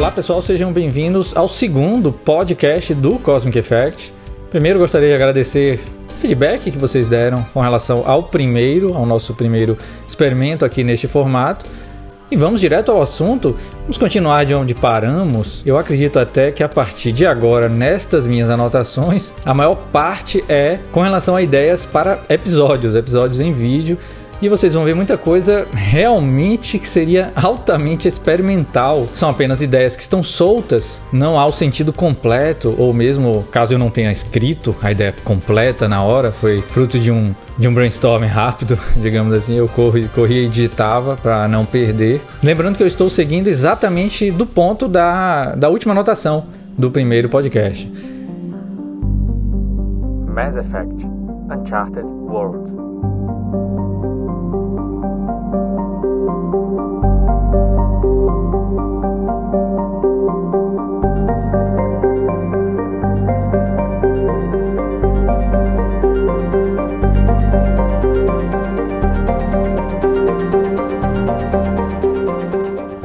Olá pessoal, sejam bem-vindos ao segundo podcast do Cosmic Effect. Primeiro gostaria de agradecer o feedback que vocês deram com relação ao primeiro, ao nosso primeiro experimento aqui neste formato. E vamos direto ao assunto. Vamos continuar de onde paramos. Eu acredito até que a partir de agora, nestas minhas anotações, a maior parte é com relação a ideias para episódios, episódios em vídeo. E vocês vão ver muita coisa realmente que seria altamente experimental. São apenas ideias que estão soltas, não há o sentido completo, ou mesmo caso eu não tenha escrito a ideia completa na hora, foi fruto de um de um brainstorming rápido, digamos assim, eu corri, corria e digitava para não perder. Lembrando que eu estou seguindo exatamente do ponto da, da última anotação do primeiro podcast. Mass Effect Uncharted Worlds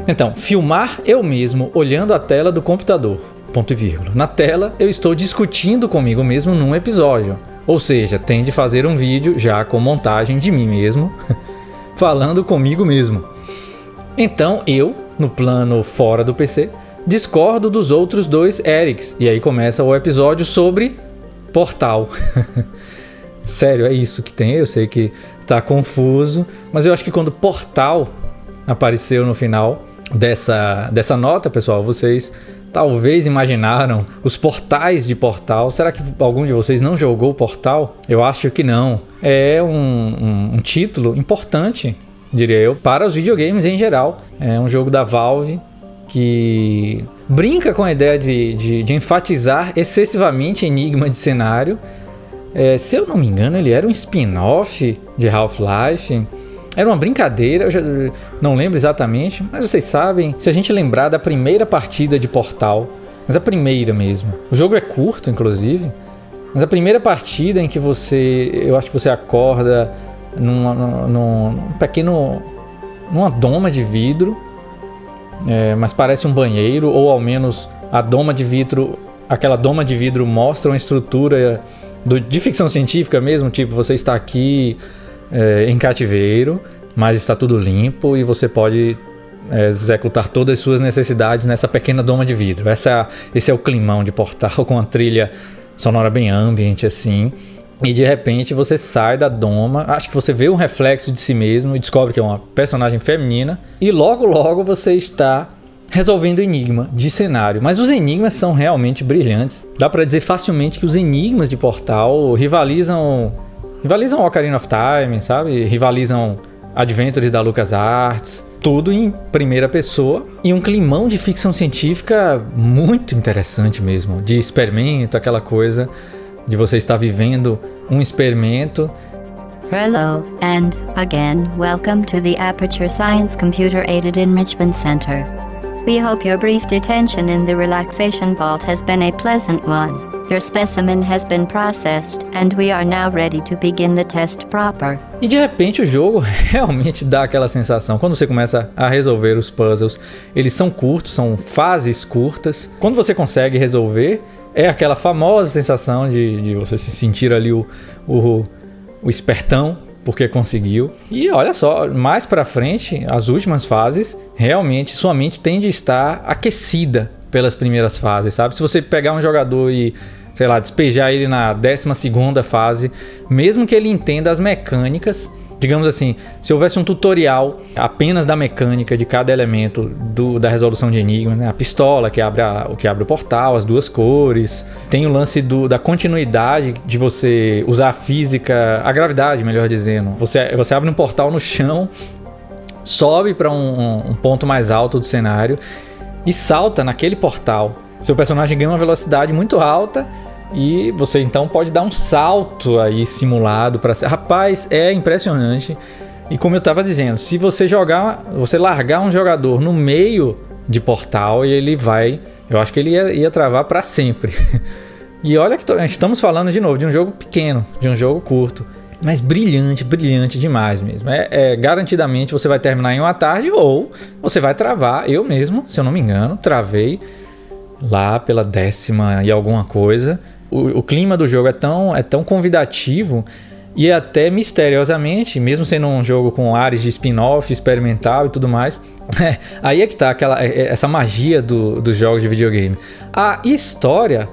Então, filmar eu mesmo olhando a tela do computador. Ponto e vírgula. Na tela, eu estou discutindo comigo mesmo num episódio. Ou seja, tem de fazer um vídeo já com montagem de mim mesmo, falando comigo mesmo. Então, eu, no plano fora do PC, discordo dos outros dois Erics. E aí começa o episódio sobre Portal. Sério, é isso que tem. Eu sei que tá confuso, mas eu acho que quando Portal apareceu no final, dessa, dessa nota, pessoal, vocês talvez imaginaram os portais de Portal. Será que algum de vocês não jogou Portal? Eu acho que não. É um, um, um título importante, diria eu, para os videogames em geral. É um jogo da Valve que brinca com a ideia de, de, de enfatizar excessivamente enigma de cenário. É, se eu não me engano, ele era um spin-off de Half-Life. Era uma brincadeira, eu já não lembro exatamente, mas vocês sabem, se a gente lembrar da primeira partida de Portal, mas a primeira mesmo. O jogo é curto, inclusive, mas a primeira partida em que você, eu acho que você acorda num, num pequeno, numa doma de vidro, é, mas parece um banheiro, ou ao menos a doma de vidro, aquela doma de vidro mostra uma estrutura do, de ficção científica mesmo, tipo você está aqui é, em cativeiro, mas está tudo limpo e você pode é, executar todas as suas necessidades nessa pequena doma de vidro. Essa esse é o climão de portal com a trilha sonora bem ambiente assim. E de repente você sai da doma, acho que você vê um reflexo de si mesmo e descobre que é uma personagem feminina. E logo, logo você está resolvendo enigma de cenário. Mas os enigmas são realmente brilhantes. Dá para dizer facilmente que os enigmas de Portal rivalizam Rivalizam Ocarina of Time, sabe? Rivalizam Adventures da LucasArts. Tudo em primeira pessoa e um climão de ficção científica muito interessante mesmo. De experimento, aquela coisa de você estar vivendo um experimento. Hello, and again, welcome to the Aperture Science Computer Aided Enrichment Center. We hope your brief detention in the relaxation vault has been a pleasant one. Your specimen has been processed and we are now ready to begin the test proper. E de repente o jogo realmente dá aquela sensação quando você começa a resolver os puzzles. Eles são curtos, são fases curtas. Quando você consegue resolver, é aquela famosa sensação de, de você se sentir ali o, o, o espertão porque conseguiu. E olha só, mais para frente, as últimas fases, realmente sua mente tende a estar aquecida pelas primeiras fases, sabe? Se você pegar um jogador e, sei lá, despejar ele na 12 fase, mesmo que ele entenda as mecânicas, digamos assim, se houvesse um tutorial apenas da mecânica de cada elemento do, da resolução de enigmas, né? a pistola que abre, a, o que abre o portal, as duas cores, tem o lance do, da continuidade de você usar a física, a gravidade, melhor dizendo. Você, você abre um portal no chão, sobe para um, um ponto mais alto do cenário e salta naquele portal. Seu personagem ganha uma velocidade muito alta e você então pode dar um salto aí simulado para rapaz é impressionante e como eu estava dizendo se você jogar você largar um jogador no meio de portal e ele vai eu acho que ele ia, ia travar para sempre e olha que estamos falando de novo de um jogo pequeno de um jogo curto Mas brilhante, brilhante demais mesmo. É, é, garantidamente você vai terminar em uma tarde ou você vai travar. Eu mesmo, se eu não me engano, travei lá pela décima e alguma coisa. O, o clima do jogo é tão, é tão convidativo e até misteriosamente, mesmo sendo um jogo com áreas de spin-off, experimental e tudo mais, é, aí é que tá aquela, é, é, essa magia do, dos jogos de videogame. A história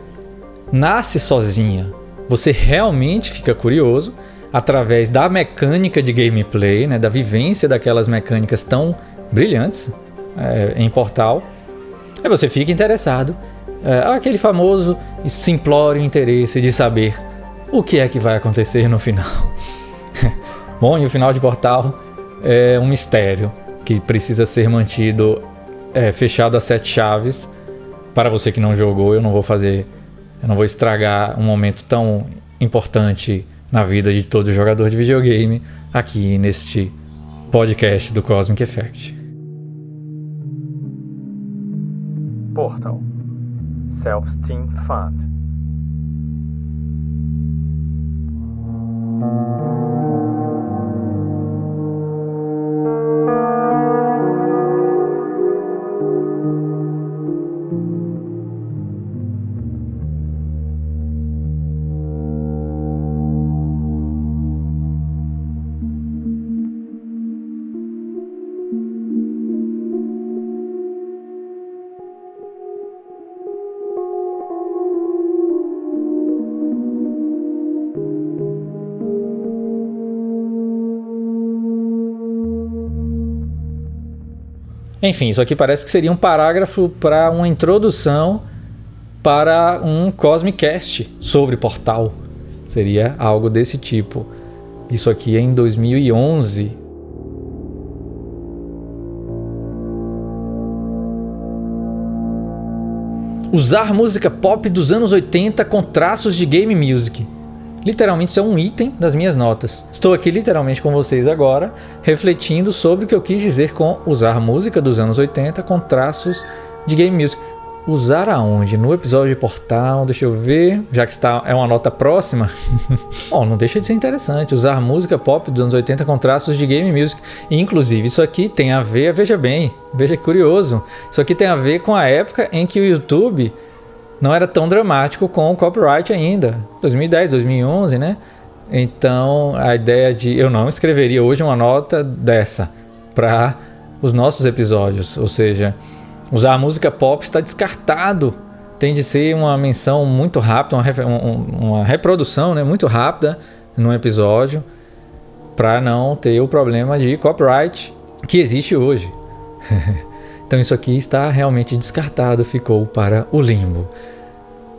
nasce sozinha. Você realmente fica curioso através da mecânica de gameplay, né, da vivência daquelas mecânicas tão brilhantes é, em Portal. Aí você fica interessado. É, aquele famoso e simplório interesse de saber o que é que vai acontecer no final. Bom, e o final de Portal é um mistério que precisa ser mantido é, fechado a sete chaves. Para você que não jogou, eu não vou fazer, eu não vou estragar um momento tão importante na vida de todo jogador de videogame aqui neste podcast do Cosmic Effect. Portal Self Esteem Fund. Enfim, isso aqui parece que seria um parágrafo para uma introdução para um Cosmicast sobre Portal. Seria algo desse tipo. Isso aqui é em 2011. Usar música pop dos anos 80 com traços de game music. Literalmente é um item das minhas notas. Estou aqui literalmente com vocês agora, refletindo sobre o que eu quis dizer com usar música dos anos 80 com traços de game music. Usar aonde? No episódio de Portal, deixa eu ver, já que está, é uma nota próxima. Bom, não deixa de ser interessante. Usar música pop dos anos 80 com traços de game music. inclusive, isso aqui tem a ver, veja bem, veja que curioso. Isso aqui tem a ver com a época em que o YouTube não era tão dramático com o copyright ainda. 2010, 2011, né? Então, a ideia de eu não escreveria hoje uma nota dessa para os nossos episódios, ou seja, usar a música pop está descartado. Tem de ser uma menção muito rápida, uma, uma reprodução né, muito rápida num episódio, para não ter o problema de copyright que existe hoje. então isso aqui está realmente descartado, ficou para o limbo.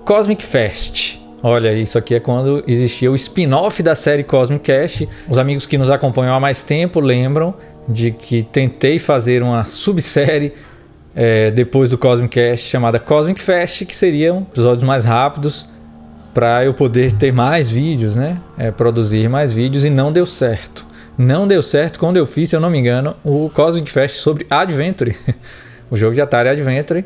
Cosmic Fest. Olha, isso aqui é quando existia o spin-off da série Cosmic Cast. Os amigos que nos acompanham há mais tempo lembram de que tentei fazer uma subsérie é, depois do Cosmic Cast chamada Cosmic Fest, que seriam episódios mais rápidos para eu poder ter mais vídeos, né? É, produzir mais vídeos e não deu certo. Não deu certo quando eu fiz, se eu não me engano, o Cosmic Fest sobre Adventure, o jogo de Atari Adventure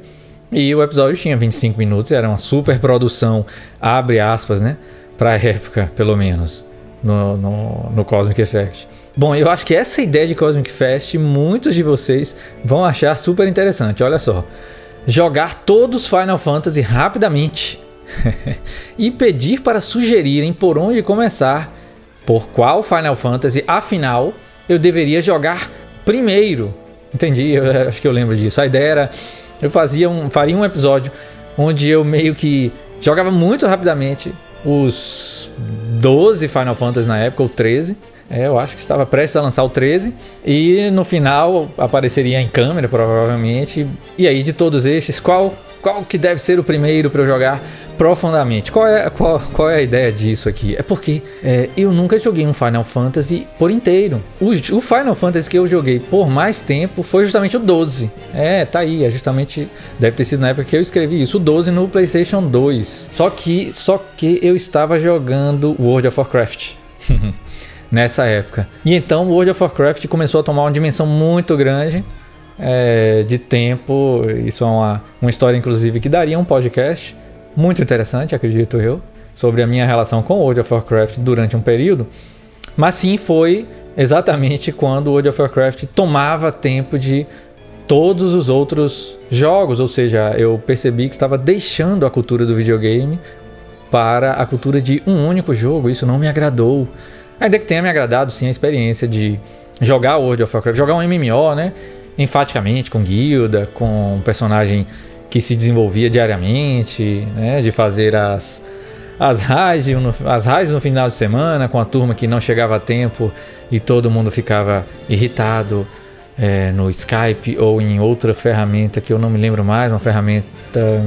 e o episódio tinha 25 minutos, era uma super produção, abre aspas, né? Pra época, pelo menos, no, no, no Cosmic Effect. Bom, eu acho que essa ideia de Cosmic Fest, muitos de vocês vão achar super interessante. Olha só. Jogar todos os Final Fantasy rapidamente e pedir para sugerirem por onde começar, por qual Final Fantasy, afinal, eu deveria jogar primeiro. Entendi, eu acho que eu lembro disso. A ideia era eu fazia um, faria um episódio onde eu meio que jogava muito rapidamente os 12 Final Fantasy na época, ou 13. É, eu acho que estava prestes a lançar o 13. E no final apareceria em câmera, provavelmente. E aí, de todos estes, qual, qual que deve ser o primeiro para eu jogar? profundamente. Qual é, qual, qual é a ideia disso aqui? É porque é, eu nunca joguei um Final Fantasy por inteiro. O, o, Final Fantasy que eu joguei por mais tempo foi justamente o 12. É, tá aí, é justamente. Deve ter sido na época que eu escrevi isso, o 12 no PlayStation 2. Só que, só que eu estava jogando World of Warcraft. nessa época. E então World of Warcraft começou a tomar uma dimensão muito grande é, de tempo. Isso é uma, uma história, inclusive, que daria um podcast muito interessante, acredito eu, sobre a minha relação com World of Warcraft durante um período. Mas sim foi exatamente quando World of Warcraft tomava tempo de todos os outros jogos, ou seja, eu percebi que estava deixando a cultura do videogame para a cultura de um único jogo. Isso não me agradou. Ainda que tenha me agradado sim a experiência de jogar World of Warcraft, jogar um MMO, né? Enfaticamente, com guilda, com um personagem que se desenvolvia diariamente, né? De fazer as, as raids, as raids no final de semana com a turma que não chegava a tempo e todo mundo ficava irritado é, no Skype ou em outra ferramenta que eu não me lembro mais, uma ferramenta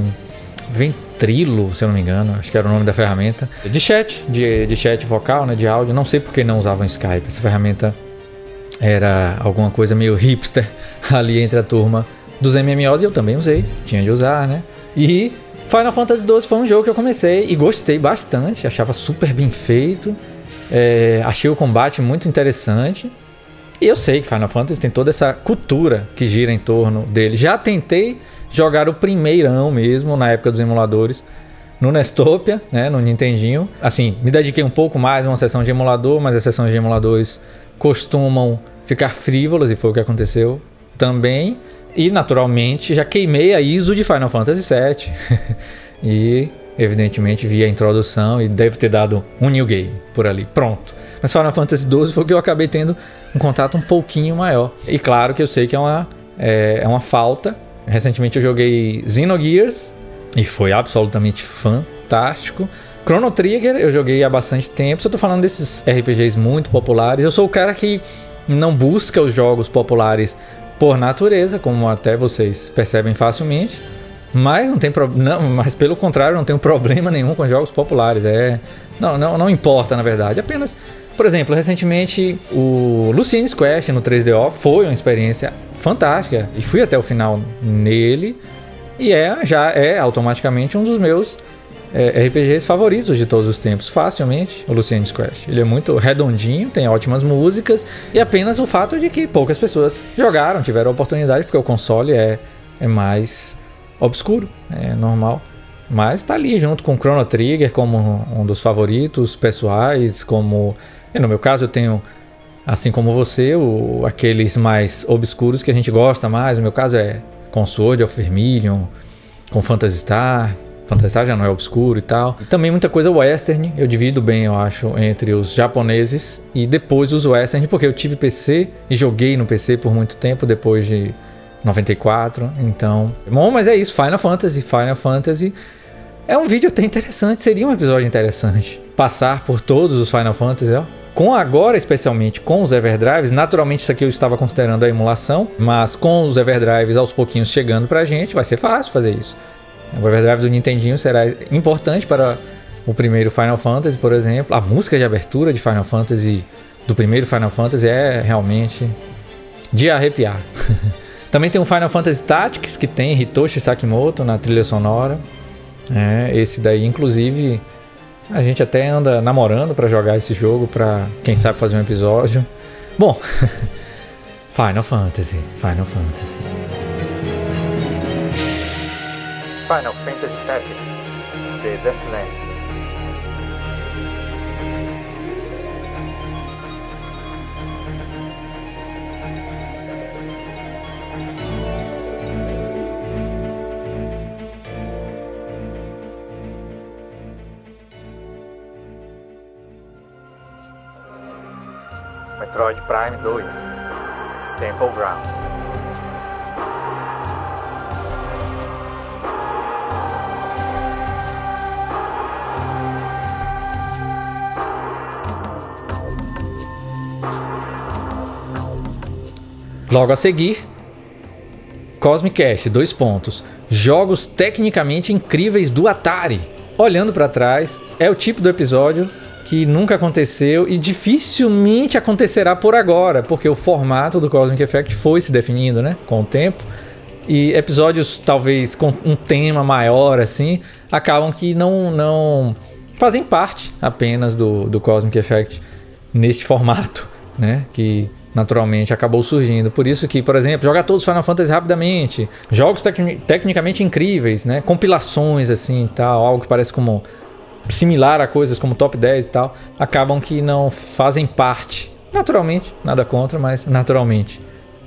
Ventrilo, se eu não me engano, acho que era o nome da ferramenta, de chat, de, de chat vocal, né, de áudio, não sei porque não usavam Skype, essa ferramenta era alguma coisa meio hipster ali entre a turma dos MMOs e eu também usei, tinha de usar, né? E Final Fantasy XII foi um jogo que eu comecei e gostei bastante, achava super bem feito, é, achei o combate muito interessante. E eu sei que Final Fantasy tem toda essa cultura que gira em torno dele. Já tentei jogar o primeirão mesmo, na época dos emuladores, no Nestopia, né, no Nintendinho. Assim, me dediquei um pouco mais a uma sessão de emulador, mas as sessões de emuladores costumam ficar frívolas e foi o que aconteceu também. E naturalmente já queimei a ISO de Final Fantasy VII. e evidentemente vi a introdução e deve ter dado um new game por ali. Pronto. Mas Final Fantasy XII foi que eu acabei tendo um contato um pouquinho maior. E claro que eu sei que é uma, é, é uma falta. Recentemente eu joguei Xenogears e foi absolutamente fantástico. Chrono Trigger eu joguei há bastante tempo. Eu tô falando desses RPGs muito populares, eu sou o cara que não busca os jogos populares por natureza, como até vocês percebem facilmente. Mas não tem pro... não, mas pelo contrário, não tem problema nenhum com jogos populares. É não, não, não importa na verdade. Apenas, por exemplo, recentemente o Lucine's Quest no 3DO foi uma experiência fantástica e fui até o final nele e é já é automaticamente um dos meus é, RPGs favoritos de todos os tempos, facilmente, o Lucian's Quest. Ele é muito redondinho, tem ótimas músicas, e apenas o fato de que poucas pessoas jogaram, tiveram oportunidade, porque o console é, é mais obscuro, é normal. Mas tá ali junto com Chrono Trigger como um dos favoritos pessoais, como. No meu caso eu tenho, assim como você, o, aqueles mais obscuros que a gente gosta mais. No meu caso é com Sword of Vermilion, com Phantasy Star, Fantasy já não é obscuro e tal. E também muita coisa western, eu divido bem, eu acho, entre os japoneses e depois os western, porque eu tive PC e joguei no PC por muito tempo, depois de 94, então... Bom, mas é isso, Final Fantasy, Final Fantasy... É um vídeo até interessante, seria um episódio interessante. Passar por todos os Final Fantasy, ó. Com agora, especialmente com os Everdrives, naturalmente isso aqui eu estava considerando a emulação, mas com os Everdrives aos pouquinhos chegando pra gente, vai ser fácil fazer isso. O Overdrive do Nintendinho será importante para o primeiro Final Fantasy, por exemplo. A música de abertura de Final Fantasy, do primeiro Final Fantasy, é realmente de arrepiar. Também tem o Final Fantasy Tactics, que tem Hitoshi Sakimoto na trilha sonora. É, esse daí, inclusive, a gente até anda namorando para jogar esse jogo, para quem sabe fazer um episódio. Bom, Final Fantasy, Final Fantasy. Final Fantasy Tactics Desert Land. Metroid Prime 2 Temple Grounds Logo a seguir, Cosmic Cast, dois pontos. Jogos tecnicamente incríveis do Atari. Olhando para trás, é o tipo do episódio que nunca aconteceu e dificilmente acontecerá por agora, porque o formato do Cosmic Effect foi se definindo, né, com o tempo. E episódios talvez com um tema maior assim, acabam que não não fazem parte apenas do, do Cosmic Effect neste formato, né, que naturalmente acabou surgindo. Por isso que, por exemplo, jogar todos os Final Fantasy rapidamente, jogos tec tecnicamente incríveis, né? Compilações assim, tal, algo que parece como similar a coisas como top 10 e tal, acabam que não fazem parte, naturalmente, nada contra, mas naturalmente,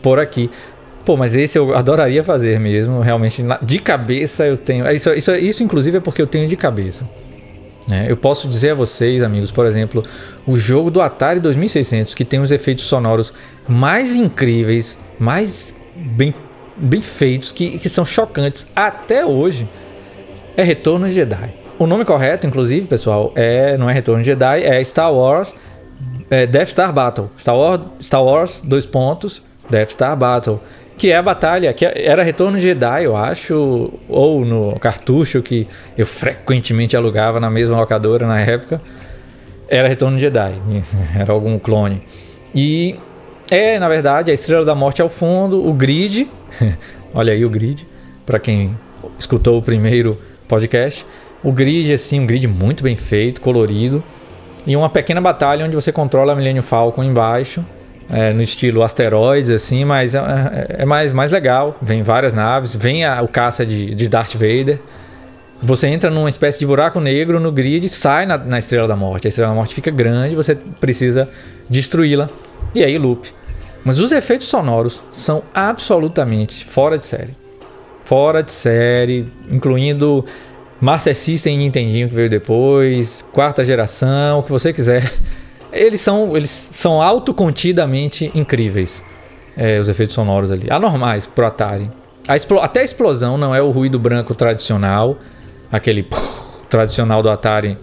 por aqui. Pô, mas esse eu adoraria fazer mesmo, realmente, de cabeça eu tenho. Isso, isso, isso inclusive é porque eu tenho de cabeça. É, eu posso dizer a vocês, amigos, por exemplo, o jogo do Atari 2600, que tem os efeitos sonoros mais incríveis, mais bem, bem feitos, que, que são chocantes até hoje, é Retorno de Jedi. O nome correto, inclusive, pessoal, é não é Retorno de Jedi, é Star Wars é Death Star Battle. Star Star Wars, dois pontos, Death Star Battle. Que é a batalha, que era Retorno de Jedi, eu acho, ou no cartucho que eu frequentemente alugava na mesma locadora na época. Era Retorno de Jedi, era algum clone. E é, na verdade, a Estrela da Morte ao fundo, o grid. Olha aí o grid, para quem escutou o primeiro podcast. O grid, assim, um grid muito bem feito, colorido. E uma pequena batalha onde você controla a Millennium Falcon embaixo. É, no estilo asteroides, assim, mas é, é, é, mais, mais legal. Vem várias naves, vem a, o caça de, de Darth Vader. Você entra numa espécie de buraco negro no grid, sai na, na Estrela da Morte. A Estrela da Morte fica grande, você precisa destruí-la. E aí, loop. Mas os efeitos sonoros são absolutamente fora de série. Fora de série, incluindo Master System e Nintendinho que veio depois, quarta geração, o que você quiser. Eles são, eles são autocontidamente incríveis, é, os efeitos sonoros ali. Anormais pro Atari. A até a explosão não é o ruído branco tradicional, aquele tradicional do Atari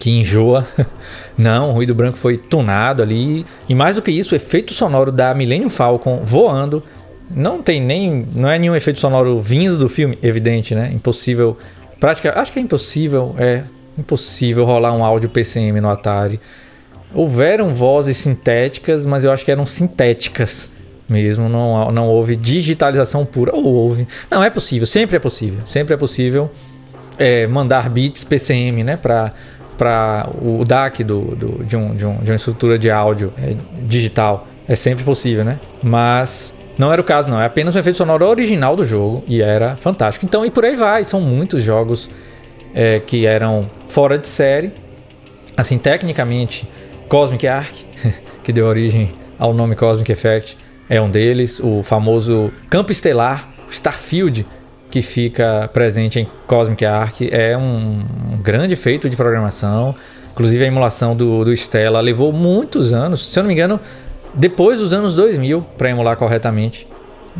que enjoa. Não, o ruído branco foi tunado ali. E mais do que isso, o efeito sonoro da Millennium Falcon voando. Não tem nem. Não é nenhum efeito sonoro vindo do filme, evidente, né? Impossível prática, acho que é impossível, é impossível rolar um áudio PCM no Atari. Houveram vozes sintéticas, mas eu acho que eram sintéticas mesmo, não, não houve digitalização pura, ou houve. Não, é possível, sempre é possível, sempre é possível é, mandar bits PCM, né, para para o DAC do, do, de, um, de, um, de uma estrutura de áudio é, digital. É sempre possível, né? Mas não era o caso, não. É apenas um efeito sonoro original do jogo e era fantástico. Então, e por aí vai. São muitos jogos é, que eram fora de série. Assim, tecnicamente, Cosmic Arc, que deu origem ao nome Cosmic Effect, é um deles. O famoso Campo Estelar, Starfield, que fica presente em Cosmic Arc, é um, grande feito de programação. Inclusive, a emulação do, do Stella levou muitos anos. Se eu não me engano, depois dos anos 2000 para emular corretamente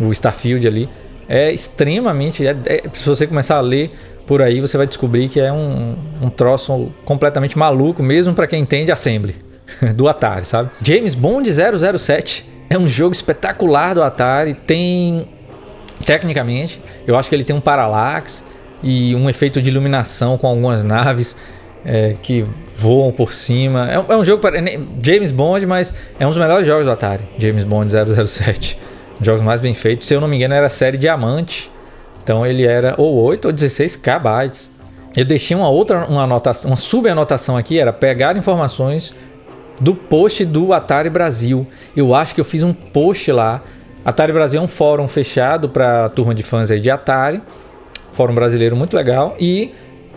o Starfield ali. É extremamente. É, é, se você começar a ler por aí, você vai descobrir que é um, um troço completamente maluco, mesmo para quem entende Assembly do Atari, sabe? James Bond 007 é um jogo espetacular do Atari. Tem. Tecnicamente, eu acho que ele tem um parallax e um efeito de iluminação com algumas naves é, que voam por cima. É, é um jogo para James Bond, mas é um dos melhores jogos do Atari. James Bond 007. Um jogos mais bem feitos. Se eu não me engano, era a série Diamante. Então ele era ou 8 ou 16 KB. Eu deixei uma outra uma anotação, uma subanotação aqui, era pegar informações do post do Atari Brasil. Eu acho que eu fiz um post lá. Atari Brasil é um fórum fechado para turma de fãs aí de Atari. Fórum brasileiro muito legal. E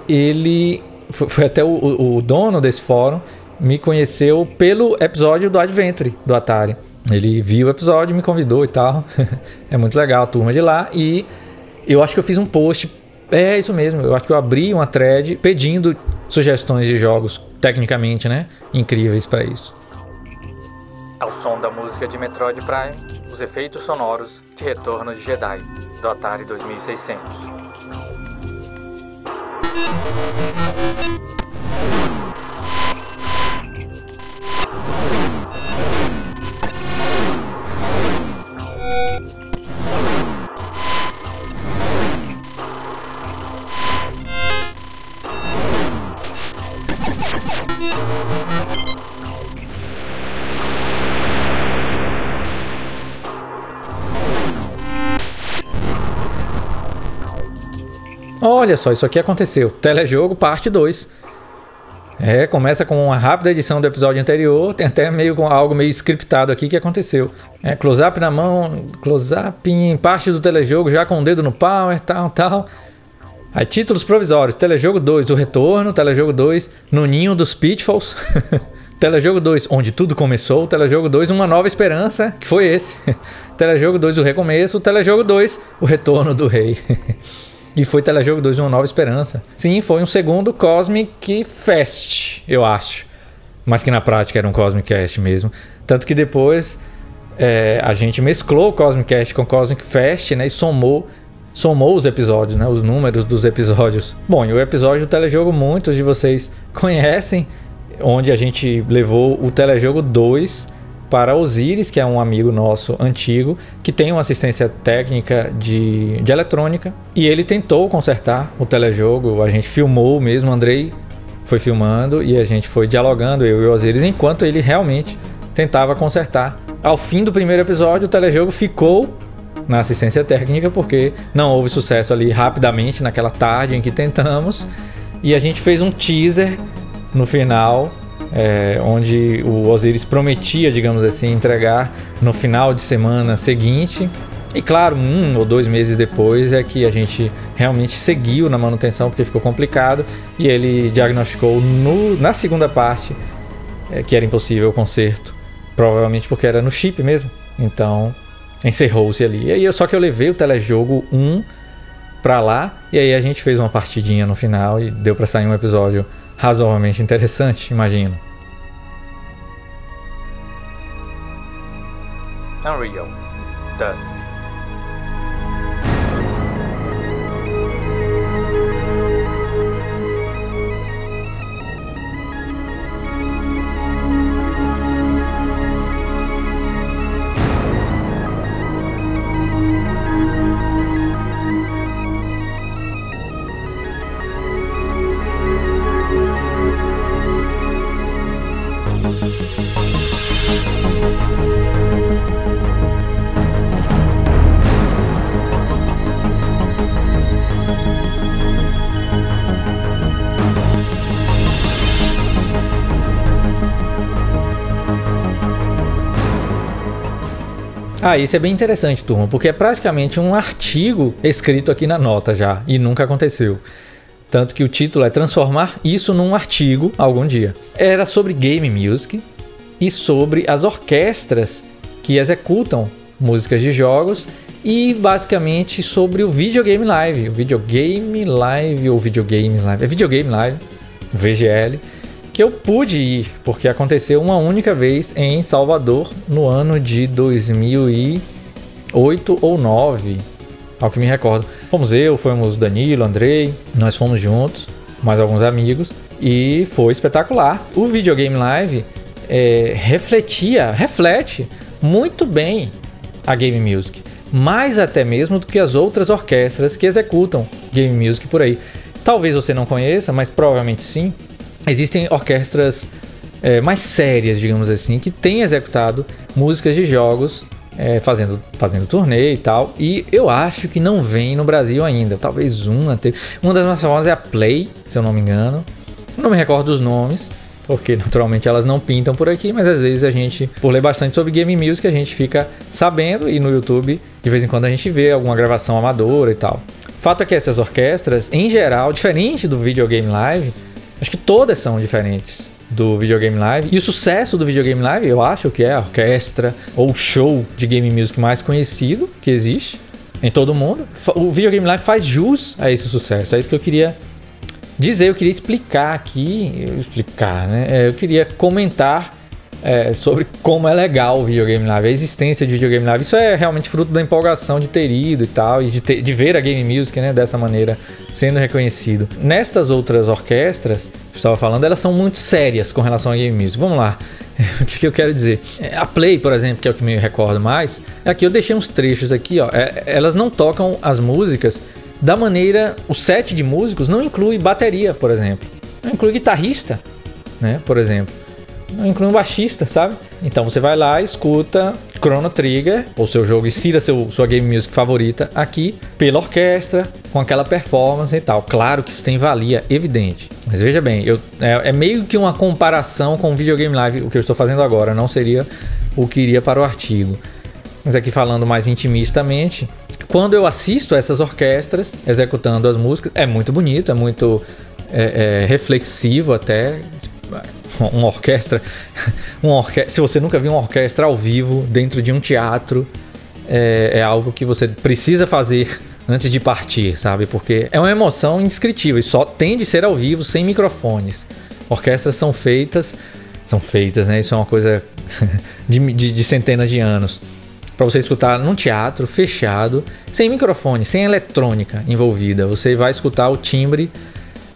ele foi, até o, o, dono desse fórum me conheceu pelo episódio do Adventure do Atari. Ele viu o episódio, me convidou e tal. é muito legal a turma de lá. E eu acho que eu fiz um post. É isso mesmo. Eu acho que eu abri uma thread pedindo sugestões de jogos, tecnicamente, né? Incríveis para isso. Ao som da música de Metroid Prime, os efeitos sonoros de Retorno de Jedi, do Atari 2600. Olha só, isso aqui aconteceu. Telejogo parte 2. É, começa com uma rápida edição do episódio anterior, tem até meio com algo meio scriptado aqui que aconteceu. É, close-up na mão, close-up em parte do telejogo, já com o dedo no power, tal, tal. Aí, títulos provisórios: Telejogo 2, O Retorno. Telejogo 2, No Ninho dos Pitfalls. Telejogo 2, Onde Tudo Começou. Telejogo 2, Uma Nova Esperança, que foi esse. Telejogo 2, O Recomeço. Telejogo 2, O Retorno do Rei. e foi Telejogo 2, Uma Nova Esperança. Sim, foi um segundo Cosmic Fest, eu acho. Mas que na prática era um Cosmic Cast mesmo. Tanto que depois é, a gente mesclou o Cosmic Cast com o Cosmic Fest, né? E somou somou os episódios, né, os números dos episódios. Bom, e o episódio do telejogo muitos de vocês conhecem, onde a gente levou o telejogo 2 para Osiris, que é um amigo nosso antigo, que tem uma assistência técnica de, de eletrônica, e ele tentou consertar o telejogo, a gente filmou mesmo, Andrei foi filmando e a gente foi dialogando, eu e o Osiris, enquanto ele realmente tentava consertar. Ao fim do primeiro episódio, o telejogo ficou na assistência técnica, porque não houve sucesso ali rapidamente naquela tarde em que tentamos. E a gente fez um teaser no final, é, onde o Osiris prometia, digamos assim, entregar no final de semana seguinte. E claro, um ou dois meses depois é que a gente realmente seguiu na manutenção porque ficou complicado e ele diagnosticou no, na segunda parte é, que era impossível o conserto, provavelmente porque era no chip mesmo. Então encerrou-se ali. E aí, só que eu levei o telejogo 1 pra lá, e aí a gente fez uma partidinha no final e deu para sair um episódio razoavelmente interessante, imagino. Unreal Dusk Ah, isso é bem interessante, turma, porque é praticamente um artigo escrito aqui na nota já, e nunca aconteceu. Tanto que o título é Transformar isso num artigo algum dia. Era sobre game music e sobre as orquestras que executam músicas de jogos e basicamente sobre o videogame live, o videogame live ou videogames live, é videogame live, VGL que eu pude ir, porque aconteceu uma única vez em Salvador no ano de 2008 ou 9, ao que me recordo. Fomos eu, fomos Danilo, Andrei, nós fomos juntos, mais alguns amigos, e foi espetacular. O videogame live é, refletia, reflete muito bem a game music, mais até mesmo do que as outras orquestras que executam game music por aí. Talvez você não conheça, mas provavelmente sim existem orquestras é, mais sérias, digamos assim, que têm executado músicas de jogos é, fazendo, fazendo turnê e tal. E eu acho que não vem no Brasil ainda. Talvez uma. Uma das mais famosas é a Play, se eu não me engano. Não me recordo dos nomes, porque naturalmente elas não pintam por aqui, mas às vezes a gente, por ler bastante sobre game music, a gente fica sabendo e no YouTube de vez em quando a gente vê alguma gravação amadora e tal. Fato é que essas orquestras, em geral, diferente do videogame live, Acho que todas são diferentes do videogame live. E o sucesso do videogame live, eu acho que é a orquestra ou show de game music mais conhecido que existe em todo mundo. O videogame live faz jus a esse sucesso. É isso que eu queria dizer, eu queria explicar aqui, explicar, né? É, eu queria comentar é, sobre como é legal o videogame live, a existência de videogame live. Isso é realmente fruto da empolgação de ter ido e tal, e de, ter, de ver a game music né, dessa maneira sendo reconhecido. Nestas outras orquestras, que eu estava falando, elas são muito sérias com relação à game music. Vamos lá. o que eu quero dizer? É, a Play, por exemplo, que é o que me recordo mais, aqui eu deixei uns trechos aqui, ó. É, elas não tocam as músicas da maneira. O set de músicos não inclui bateria, por exemplo. Não inclui guitarrista, né? Por exemplo não inclui um baixista, sabe? Então você vai lá, escuta Chrono Trigger, ou seu jogo, insira seu, sua game music favorita aqui, pela orquestra, com aquela performance e tal. Claro que isso tem valia, evidente. Mas veja bem, eu, é, é meio que uma comparação com o videogame live, o que eu estou fazendo agora, não seria o que iria para o artigo. mas aqui falando mais intimistamente, quando eu assisto essas orquestras executando as músicas, é muito bonito, é muito é, é, reflexivo até. Uma orquestra, uma orquestra. Se você nunca viu uma orquestra ao vivo dentro de um teatro, é, é algo que você precisa fazer antes de partir, sabe? Porque é uma emoção indescritível e só tem de ser ao vivo, sem microfones. Orquestras são feitas, são feitas, né? Isso é uma coisa de, de, de centenas de anos. Para você escutar num teatro fechado, sem microfone, sem eletrônica envolvida. Você vai escutar o timbre,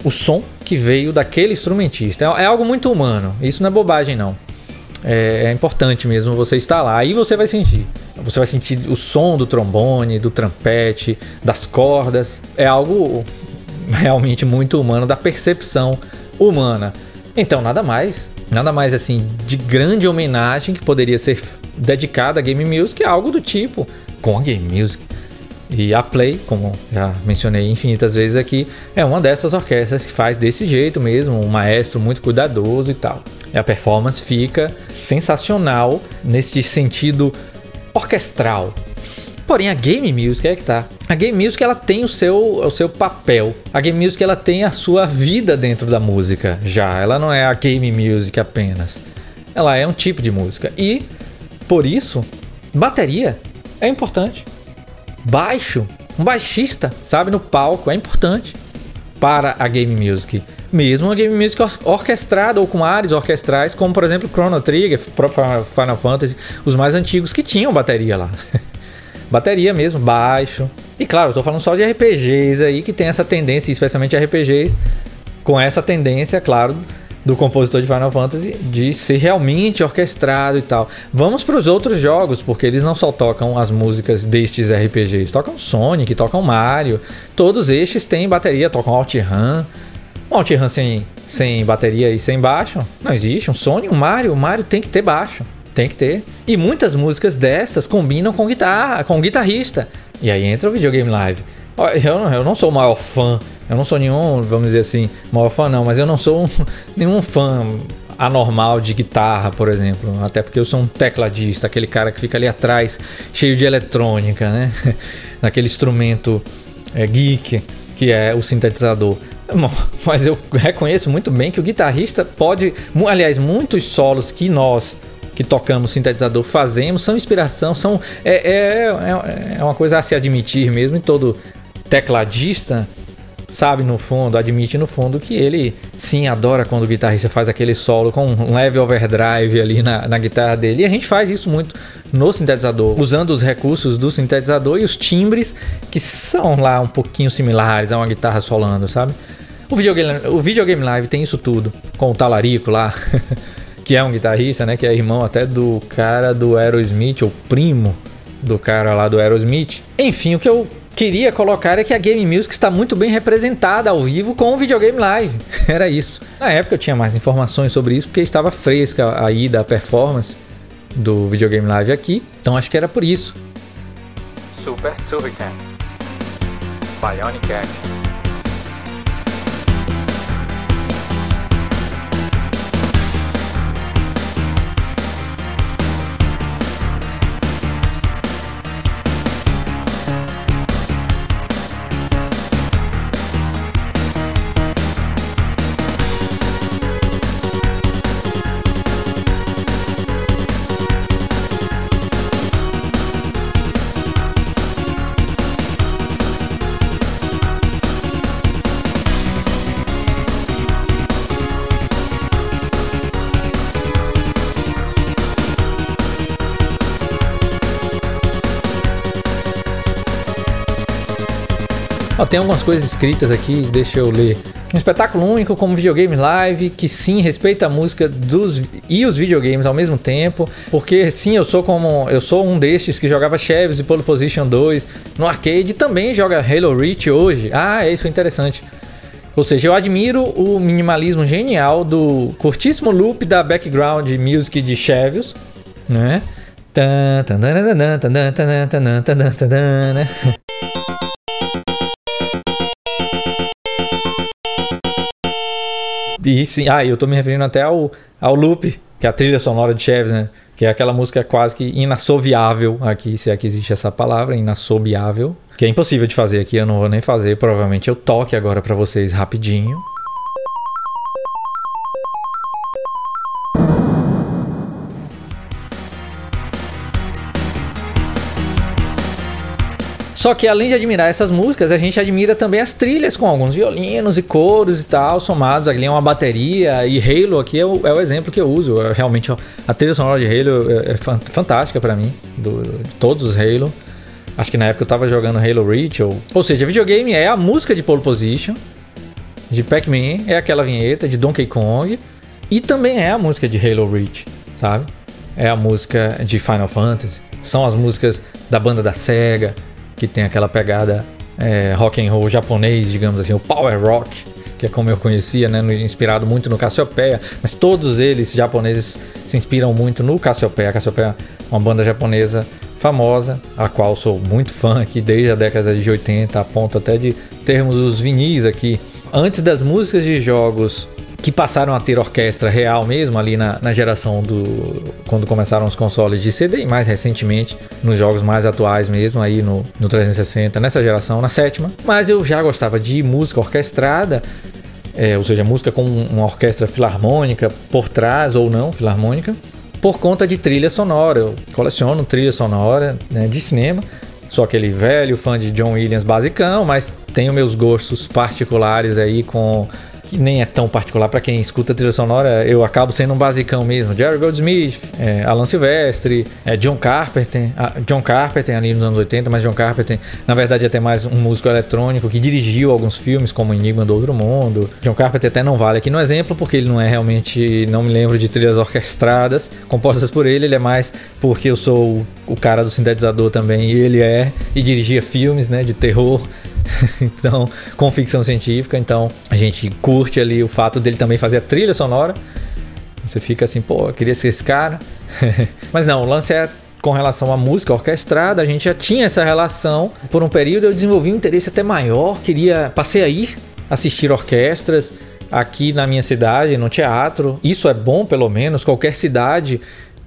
o som que veio daquele instrumentista. É, é algo muito humano. Isso não é bobagem, não. É, é importante mesmo você estar lá. Aí você vai sentir. Você vai sentir o som do trombone, do trompete, das cordas. É algo realmente muito humano, da percepção humana. Então, nada mais, nada mais assim de grande homenagem que poderia ser dedicada a game music, é algo do tipo com a game music. E a Play, como já mencionei infinitas vezes aqui, é uma dessas orquestras que faz desse jeito mesmo, um maestro muito cuidadoso e tal. E a performance fica sensacional nesse sentido orquestral. Porém, a game music é que tá. A game music ela tem o seu, o seu papel. A game music ela tem a sua vida dentro da música já. Ela não é a game music apenas. Ela é um tipo de música. E, por isso, bateria é importante. Baixo, um baixista, sabe, no palco é importante para a game music. Mesmo a game music orquestrada ou com áreas orquestrais, como por exemplo Chrono Trigger, Final Fantasy, os mais antigos que tinham bateria lá. bateria mesmo, baixo. E claro, estou falando só de RPGs aí que tem essa tendência, especialmente RPGs com essa tendência, claro, do compositor de Final Fantasy de ser realmente orquestrado e tal. Vamos para os outros jogos, porque eles não só tocam as músicas destes RPGs, tocam Sonic, tocam Mario, todos estes têm bateria, tocam OutRun. Um OutRun sem, sem bateria e sem baixo não existe. Um Sonic, um Mario, o Mario tem que ter baixo. Tem que ter. E muitas músicas destas combinam com guitarra, com guitarrista. E aí entra o videogame live. Eu, eu não sou o maior fã, eu não sou nenhum, vamos dizer assim, maior fã não, mas eu não sou um, nenhum fã anormal de guitarra, por exemplo. Até porque eu sou um tecladista, aquele cara que fica ali atrás, cheio de eletrônica, né? Naquele instrumento é, geek que é o sintetizador. Mas eu reconheço muito bem que o guitarrista pode, aliás, muitos solos que nós que tocamos sintetizador fazemos são inspiração, são é, é, é, é uma coisa a se admitir mesmo. E todo tecladista sabe no fundo, admite no fundo que ele sim adora quando o guitarrista faz aquele solo com um leve overdrive ali na, na guitarra dele. E a gente faz isso muito no sintetizador, usando os recursos do sintetizador e os timbres que são lá um pouquinho similares a uma guitarra solando, sabe? O videogame, o videogame live tem isso tudo, com o talarico lá. que é um guitarrista, né? Que é irmão até do cara do Aerosmith, ou primo do cara lá do Aerosmith. Enfim, o que eu queria colocar é que a Game Music está muito bem representada ao vivo com o videogame live. Era isso. Na época eu tinha mais informações sobre isso porque estava fresca aí da performance do videogame live aqui. Então acho que era por isso. Super Turrican Bionic Action tem algumas coisas escritas aqui, deixa eu ler. Um espetáculo único como videogame live, que sim respeita a música dos e os videogames ao mesmo tempo, porque sim, eu sou como eu sou um destes que jogava Chevys e Pole Position 2 no arcade e também joga Halo Reach hoje. Ah, é isso é interessante. Ou seja, eu admiro o minimalismo genial do curtíssimo loop da background music de Chevios, né? E sim, ah, eu tô me referindo até ao, ao loop, que é a trilha sonora de Chaves, né? Que é aquela música quase que inassoviável aqui, se é que existe essa palavra, inassoviável. Que é impossível de fazer aqui, eu não vou nem fazer. Provavelmente eu toque agora para vocês rapidinho. Só que além de admirar essas músicas, a gente admira também as trilhas com alguns violinos e coros e tal, somados ali é uma bateria. E Halo aqui é o, é o exemplo que eu uso. É, realmente a trilha sonora de Halo é, é fantástica para mim, do, de todos os Halo. Acho que na época eu tava jogando Halo Reach, ou, ou seja, videogame é a música de pole position, de Pac-Man, é aquela vinheta de Donkey Kong, e também é a música de Halo Reach, sabe? É a música de Final Fantasy, são as músicas da banda da SEGA, que tem aquela pegada é, rock and roll japonês, digamos assim, o power rock, que é como eu conhecia, né, inspirado muito no Cassiopeia, mas todos eles japoneses se inspiram muito no Cassiopeia. A Cassiopeia é uma banda japonesa famosa, a qual sou muito fã aqui desde a década de 80, a ponto até de termos os vinis aqui. Antes das músicas de jogos que passaram a ter orquestra real mesmo ali na, na geração do quando começaram os consoles de CD e mais recentemente nos jogos mais atuais mesmo aí no, no 360 nessa geração na sétima. Mas eu já gostava de música orquestrada é, ou seja música com uma orquestra filarmônica por trás ou não filarmônica por conta de trilha sonora. Eu coleciono trilha sonora né, de cinema. Sou aquele velho fã de John Williams basicão, mas tenho meus gostos particulares aí com que nem é tão particular para quem escuta trilha sonora, eu acabo sendo um basicão mesmo. Jerry Goldsmith, é, Alan Silvestre, é, John Carpenter, ah, John Carpenter ali nos anos 80, mas John Carpenter, na verdade, é até mais um músico eletrônico que dirigiu alguns filmes, como Enigma do Outro Mundo. John Carpenter até não vale aqui no exemplo, porque ele não é realmente, não me lembro de trilhas orquestradas compostas por ele, ele é mais porque eu sou o cara do sintetizador também, e ele é, e dirigia filmes, né, de terror, então, com ficção científica, então a gente curte ali o fato dele também fazer a trilha sonora. Você fica assim, pô, eu queria ser esse cara. Mas não, o lance é com relação à música orquestrada, a gente já tinha essa relação. Por um período eu desenvolvi um interesse até maior, queria passei a ir assistir orquestras aqui na minha cidade, no teatro. Isso é bom, pelo menos. Qualquer cidade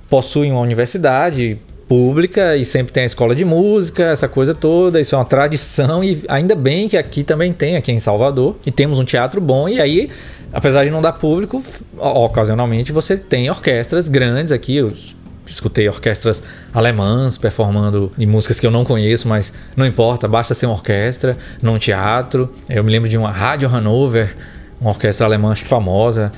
possui uma universidade, pública e sempre tem a escola de música, essa coisa toda, isso é uma tradição e ainda bem que aqui também tem, aqui em Salvador, e temos um teatro bom e aí, apesar de não dar público, ocasionalmente você tem orquestras grandes aqui, eu escutei orquestras alemãs performando em músicas que eu não conheço, mas não importa, basta ser uma orquestra num teatro. Eu me lembro de uma Rádio Hanover, uma orquestra alemã acho que famosa,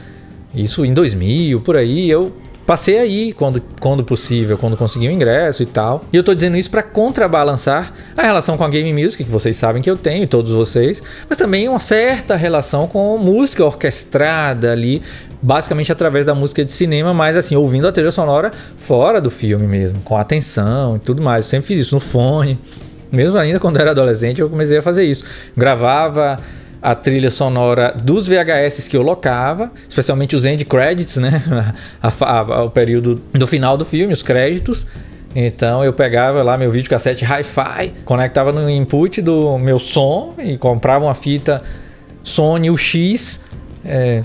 isso em 2000, por aí, eu passei aí quando, quando possível, quando consegui o um ingresso e tal. E eu tô dizendo isso para contrabalançar a relação com a game music, que vocês sabem que eu tenho, todos vocês, mas também uma certa relação com música orquestrada ali, basicamente através da música de cinema, mas assim, ouvindo a trilha sonora fora do filme mesmo, com atenção e tudo mais. Eu sempre fiz isso no fone. Mesmo ainda quando eu era adolescente, eu comecei a fazer isso. Gravava a trilha sonora dos VHS que eu locava, especialmente os end credits, né? A, a, o período do final do filme, os créditos. Então eu pegava lá meu videocassete hi-fi, conectava no input do meu som e comprava uma fita Sony UX é,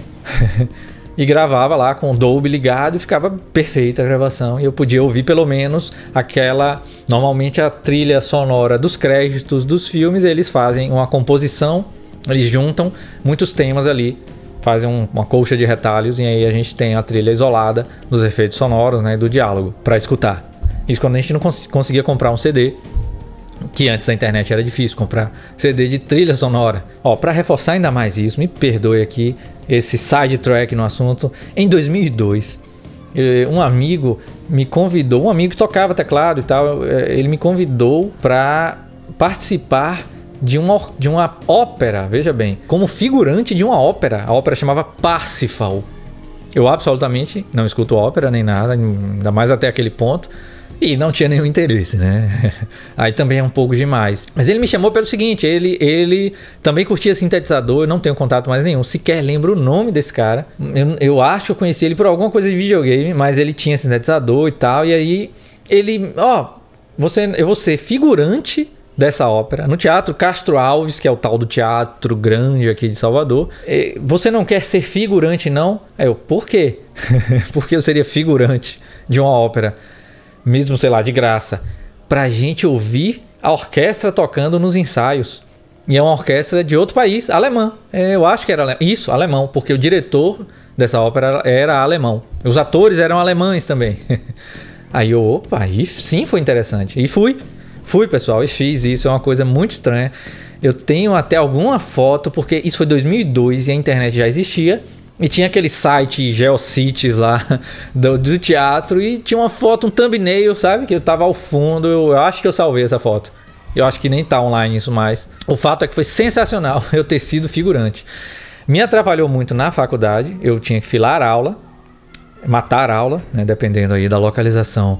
e gravava lá com o Dolby ligado e ficava perfeita a gravação. E eu podia ouvir pelo menos aquela. Normalmente a trilha sonora dos créditos dos filmes eles fazem uma composição eles juntam muitos temas ali, fazem um, uma colcha de retalhos e aí a gente tem a trilha isolada dos efeitos sonoros, né, do diálogo para escutar. Isso quando a gente não cons conseguia comprar um CD, que antes da internet era difícil comprar CD de trilha sonora. Ó, para reforçar ainda mais isso, me perdoe aqui esse side track no assunto. Em 2002, eh, um amigo me convidou, um amigo que tocava teclado e tal, eh, ele me convidou para participar de uma, de uma ópera, veja bem, como figurante de uma ópera. A ópera chamava Parsifal. Eu absolutamente não escuto ópera nem nada, ainda mais até aquele ponto. E não tinha nenhum interesse, né? Aí também é um pouco demais. Mas ele me chamou pelo seguinte: ele, ele também curtia sintetizador, eu não tenho contato mais nenhum, sequer lembro o nome desse cara. Eu, eu acho que eu conheci ele por alguma coisa de videogame, mas ele tinha sintetizador e tal. E aí ele, ó, você, eu vou ser figurante dessa ópera, no Teatro Castro Alves, que é o tal do teatro grande aqui de Salvador. Você não quer ser figurante, não? Aí eu, por quê? Porque eu seria figurante de uma ópera, mesmo, sei lá, de graça, pra gente ouvir a orquestra tocando nos ensaios. E é uma orquestra de outro país, alemã. É, eu acho que era alemão. Isso, alemão, porque o diretor dessa ópera era alemão. Os atores eram alemães também. Aí eu, opa, aí sim foi interessante. E fui. Fui, pessoal, e fiz isso. É uma coisa muito estranha. Eu tenho até alguma foto, porque isso foi 2002 e a internet já existia. E tinha aquele site Geocities lá do, do, teatro e tinha uma foto, um thumbnail, sabe? Que eu tava ao fundo. Eu, eu, acho que eu salvei essa foto. Eu acho que nem tá online isso mais. O fato é que foi sensacional eu ter sido figurante. Me atrapalhou muito na faculdade. Eu tinha que filar aula, matar aula, né? dependendo aí da localização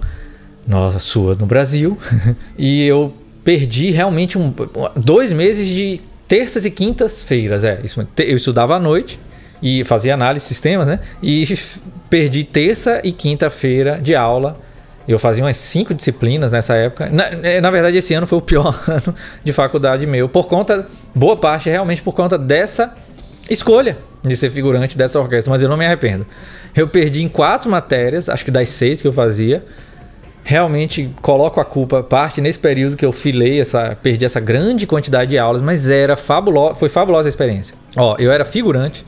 nossa, sua no Brasil. e eu perdi realmente um, dois meses de terças e quintas-feiras. É, isso, eu estudava à noite e fazia análise de sistemas, né? E perdi terça e quinta-feira de aula. Eu fazia umas cinco disciplinas nessa época. Na, é, na, verdade, esse ano foi o pior ano de faculdade meu, por conta, boa parte realmente por conta dessa escolha de ser figurante dessa orquestra, mas eu não me arrependo. Eu perdi em quatro matérias, acho que das seis que eu fazia, realmente coloco a culpa parte nesse período que eu filei essa perdi essa grande quantidade de aulas, mas era fabulosa, foi fabulosa a experiência. Ó, eu era figurante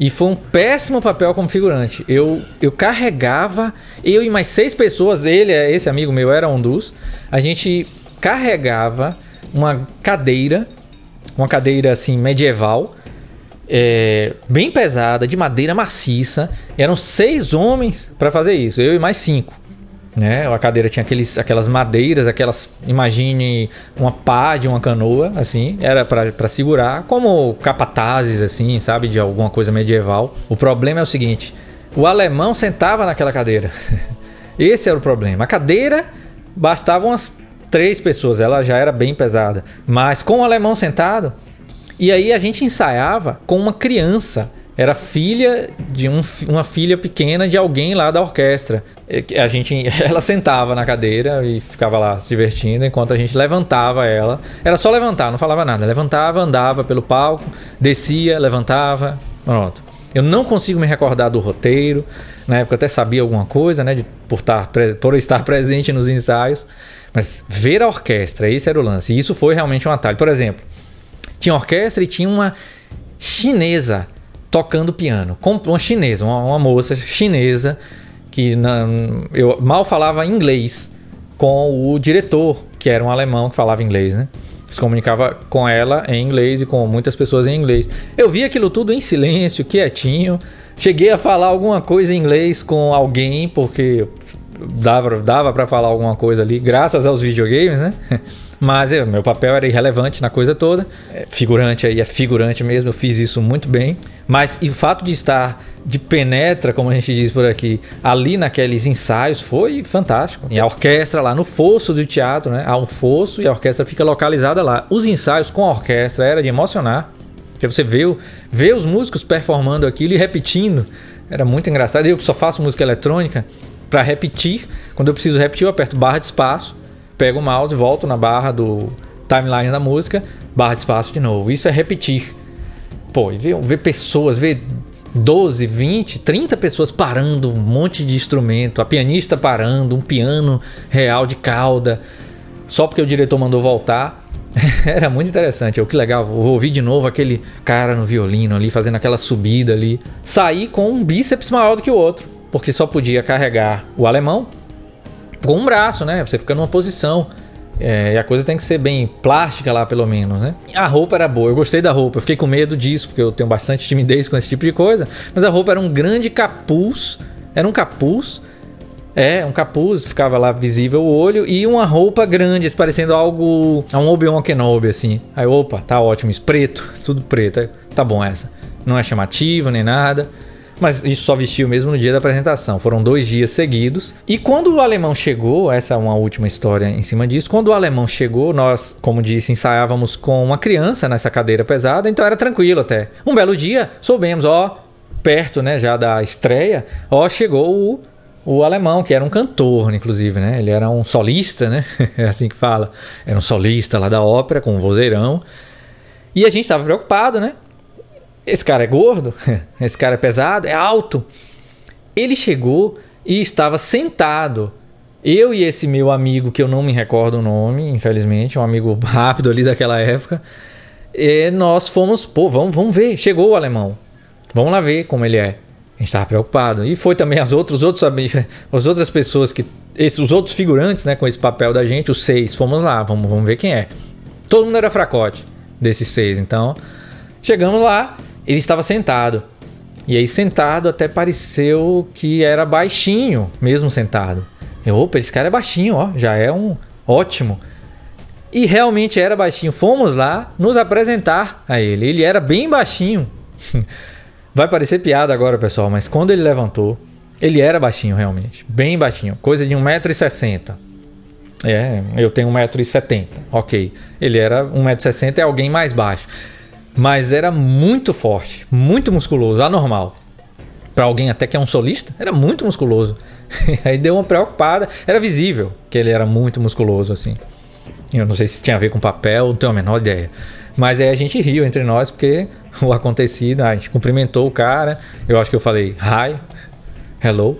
e foi um péssimo papel como figurante. Eu eu carregava eu e mais seis pessoas, ele, esse amigo meu era um dos, a gente carregava uma cadeira, uma cadeira assim medieval, é, bem pesada, de madeira maciça. Eram seis homens para fazer isso, eu e mais cinco. Né? A cadeira tinha aqueles, aquelas madeiras, aquelas. Imagine uma pá de uma canoa, assim, era para segurar, como capatazes, assim, sabe, de alguma coisa medieval. O problema é o seguinte: o alemão sentava naquela cadeira. Esse era o problema. A cadeira bastavam umas três pessoas, ela já era bem pesada. Mas com o alemão sentado, e aí a gente ensaiava com uma criança era filha de um, uma filha pequena de alguém lá da orquestra. A gente, ela sentava na cadeira e ficava lá se divertindo enquanto a gente levantava ela. Era só levantar, não falava nada. Levantava, andava pelo palco, descia, levantava, pronto. Eu não consigo me recordar do roteiro. Na época eu até sabia alguma coisa, né? De, por, estar, por estar presente nos ensaios. Mas ver a orquestra, esse era o lance. E isso foi realmente um atalho. Por exemplo, tinha orquestra e tinha uma chinesa tocando piano. Uma chinesa, uma, uma moça chinesa que não, eu mal falava inglês com o diretor, que era um alemão que falava inglês, né? Se comunicava com ela em inglês e com muitas pessoas em inglês. Eu vi aquilo tudo em silêncio, quietinho. Cheguei a falar alguma coisa em inglês com alguém, porque dava, dava para falar alguma coisa ali, graças aos videogames, né? Mas eu, meu papel era irrelevante na coisa toda. É, figurante aí é figurante mesmo, eu fiz isso muito bem. Mas e o fato de estar de penetra, como a gente diz por aqui, ali naqueles ensaios foi fantástico. E a orquestra lá no fosso do teatro, né? Há um fosso e a orquestra fica localizada lá. Os ensaios com a orquestra era de emocionar. Porque você vê, vê os músicos performando aquilo e repetindo. Era muito engraçado. Eu que só faço música eletrônica, para repetir, quando eu preciso repetir, eu aperto barra de espaço pego o mouse, volto na barra do timeline da música, barra de espaço de novo. Isso é repetir. Pô, e ver, ver pessoas, ver 12, 20, 30 pessoas parando, um monte de instrumento, a pianista parando, um piano real de cauda, só porque o diretor mandou voltar. Era muito interessante. Eu que legal, vou ouvir de novo aquele cara no violino ali fazendo aquela subida ali. Saí com um bíceps maior do que o outro, porque só podia carregar o alemão com um braço, né? Você fica numa posição. É, e a coisa tem que ser bem plástica lá, pelo menos, né? A roupa era boa, eu gostei da roupa. Eu fiquei com medo disso, porque eu tenho bastante timidez com esse tipo de coisa. Mas a roupa era um grande capuz. Era um capuz. É, um capuz, ficava lá visível o olho. E uma roupa grande, parecendo algo. A um Obi-Wan Kenobi, assim. Aí, opa, tá ótimo isso. Preto, tudo preto. Aí, tá bom essa. Não é chamativa nem nada. Mas isso só vestiu mesmo no dia da apresentação. Foram dois dias seguidos. E quando o alemão chegou, essa é uma última história em cima disso. Quando o alemão chegou, nós, como disse, ensaiávamos com uma criança nessa cadeira pesada, então era tranquilo até. Um belo dia, soubemos, ó, perto, né, já da estreia, ó, chegou o o alemão, que era um cantor, inclusive, né? Ele era um solista, né? É assim que fala. Era um solista lá da ópera, com um vozeirão. E a gente estava preocupado, né? Esse cara é gordo, esse cara é pesado, é alto. Ele chegou e estava sentado. Eu e esse meu amigo, que eu não me recordo o nome, infelizmente, um amigo rápido ali daquela época, e nós fomos, pô, vamos, vamos ver. Chegou o alemão. Vamos lá ver como ele é. A gente estava preocupado. E foi também as outras, os outros, as outras pessoas que. Esses, os outros figurantes, né, com esse papel da gente, os seis, fomos lá, vamos, vamos ver quem é. Todo mundo era fracote desses seis. Então, chegamos lá, ele estava sentado. E aí, sentado, até pareceu que era baixinho, mesmo sentado. Eu, opa, esse cara é baixinho, ó, já é um ótimo. E realmente era baixinho. Fomos lá nos apresentar a ele. Ele era bem baixinho. Vai parecer piada agora, pessoal, mas quando ele levantou, ele era baixinho realmente. Bem baixinho. Coisa de 1,60m. É, eu tenho 1,70m. Ok. Ele era 1,60m é alguém mais baixo. Mas era muito forte, muito musculoso, anormal. Para alguém até que é um solista, era muito musculoso. Aí deu uma preocupada. Era visível que ele era muito musculoso assim. Eu não sei se tinha a ver com papel, não tenho a menor ideia. Mas aí a gente riu entre nós porque o acontecido, a gente cumprimentou o cara. Eu acho que eu falei hi, hello,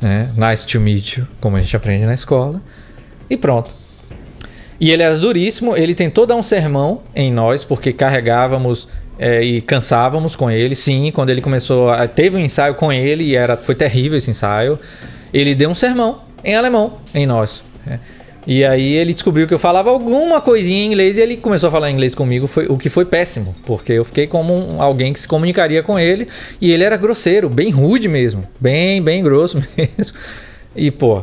né? nice to meet you, como a gente aprende na escola. E pronto. E ele era duríssimo, ele tentou dar um sermão em nós, porque carregávamos é, e cansávamos com ele. Sim, quando ele começou, a, teve um ensaio com ele e era, foi terrível esse ensaio. Ele deu um sermão em alemão em nós. É. E aí ele descobriu que eu falava alguma coisinha em inglês e ele começou a falar inglês comigo, foi, o que foi péssimo, porque eu fiquei como um, alguém que se comunicaria com ele e ele era grosseiro, bem rude mesmo, bem, bem grosso mesmo. E pô,